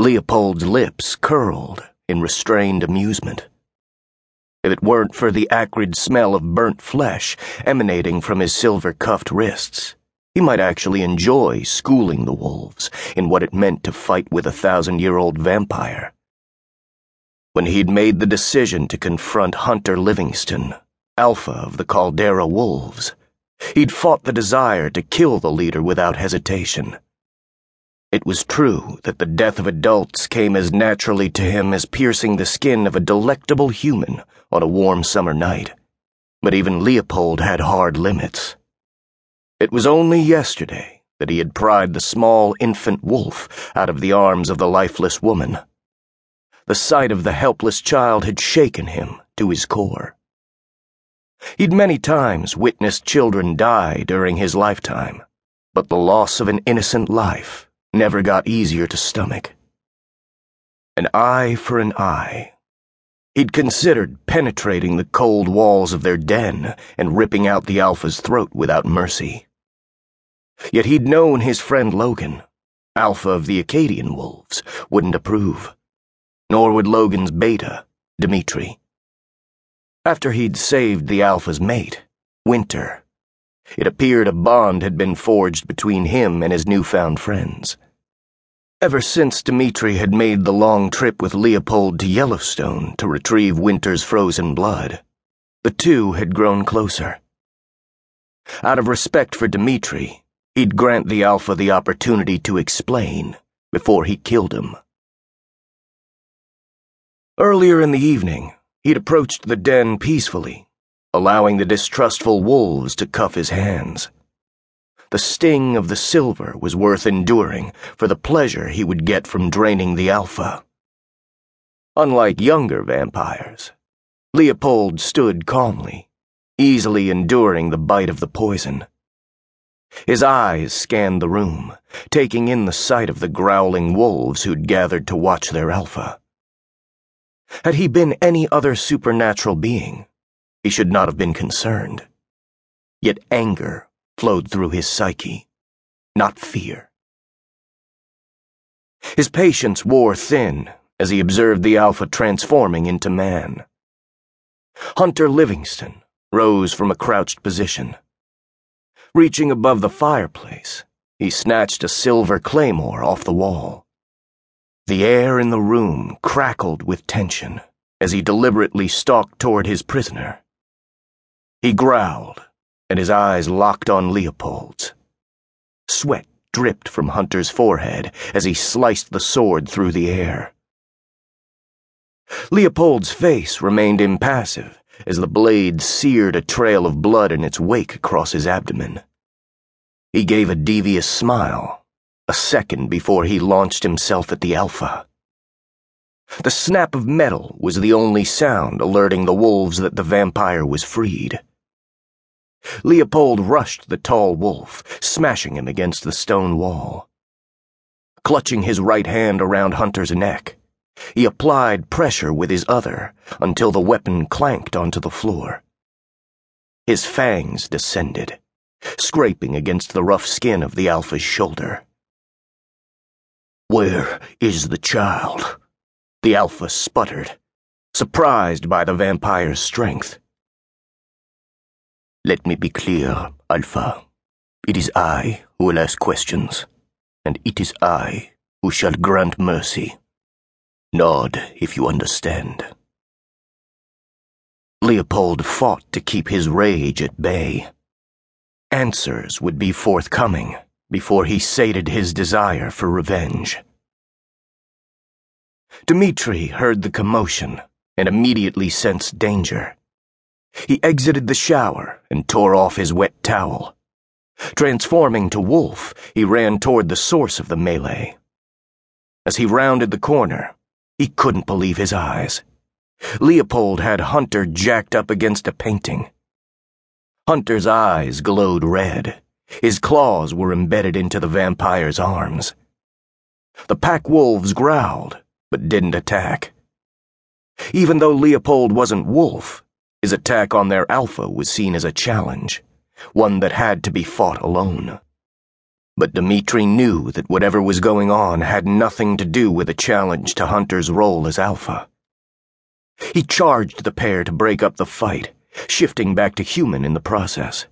Leopold's lips curled in restrained amusement. If it weren't for the acrid smell of burnt flesh emanating from his silver cuffed wrists, he might actually enjoy schooling the wolves in what it meant to fight with a thousand year old vampire. When he'd made the decision to confront Hunter Livingston, alpha of the Caldera Wolves, he'd fought the desire to kill the leader without hesitation. It was true that the death of adults came as naturally to him as piercing the skin of a delectable human on a warm summer night. But even Leopold had hard limits. It was only yesterday that he had pried the small infant wolf out of the arms of the lifeless woman. The sight of the helpless child had shaken him to his core. He'd many times witnessed children die during his lifetime, but the loss of an innocent life never got easier to stomach. An eye for an eye. He'd considered penetrating the cold walls of their den and ripping out the Alpha's throat without mercy. Yet he'd known his friend Logan, Alpha of the Acadian Wolves, wouldn't approve. Nor would Logan's beta, Dimitri. After he'd saved the Alpha's mate, Winter, it appeared a bond had been forged between him and his newfound friends. Ever since Dmitri had made the long trip with Leopold to Yellowstone to retrieve Winter's frozen blood, the two had grown closer. Out of respect for Dmitri, he'd grant the Alpha the opportunity to explain before he killed him. Earlier in the evening, he'd approached the den peacefully allowing the distrustful wolves to cuff his hands. The sting of the silver was worth enduring for the pleasure he would get from draining the alpha. Unlike younger vampires, Leopold stood calmly, easily enduring the bite of the poison. His eyes scanned the room, taking in the sight of the growling wolves who'd gathered to watch their alpha. Had he been any other supernatural being, he should not have been concerned. Yet anger flowed through his psyche, not fear. His patience wore thin as he observed the Alpha transforming into man. Hunter Livingston rose from a crouched position. Reaching above the fireplace, he snatched a silver claymore off the wall. The air in the room crackled with tension as he deliberately stalked toward his prisoner. He growled, and his eyes locked on Leopold's. Sweat dripped from Hunter's forehead as he sliced the sword through the air. Leopold's face remained impassive as the blade seared a trail of blood in its wake across his abdomen. He gave a devious smile, a second before he launched himself at the Alpha. The snap of metal was the only sound alerting the wolves that the vampire was freed. Leopold rushed the tall wolf, smashing him against the stone wall. Clutching his right hand around Hunter's neck, he applied pressure with his other until the weapon clanked onto the floor. His fangs descended, scraping against the rough skin of the Alpha's shoulder. Where is the child? The Alpha sputtered, surprised by the vampire's strength. Let me be clear, Alpha. It is I who will ask questions, and it is I who shall grant mercy. Nod if you understand. Leopold fought to keep his rage at bay. Answers would be forthcoming before he sated his desire for revenge. Dmitri heard the commotion and immediately sensed danger. He exited the shower and tore off his wet towel. Transforming to wolf, he ran toward the source of the melee. As he rounded the corner, he couldn't believe his eyes. Leopold had Hunter jacked up against a painting. Hunter's eyes glowed red. His claws were embedded into the vampire's arms. The pack wolves growled, but didn't attack. Even though Leopold wasn't wolf, his attack on their alpha was seen as a challenge, one that had to be fought alone. But Dimitri knew that whatever was going on had nothing to do with a challenge to Hunter's role as Alpha. He charged the pair to break up the fight, shifting back to human in the process.